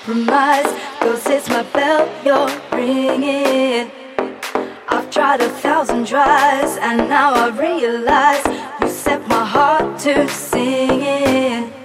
compromise. Cause it's my bell you're ringing. I've tried a thousand tries, and now I realize you set my heart to singing.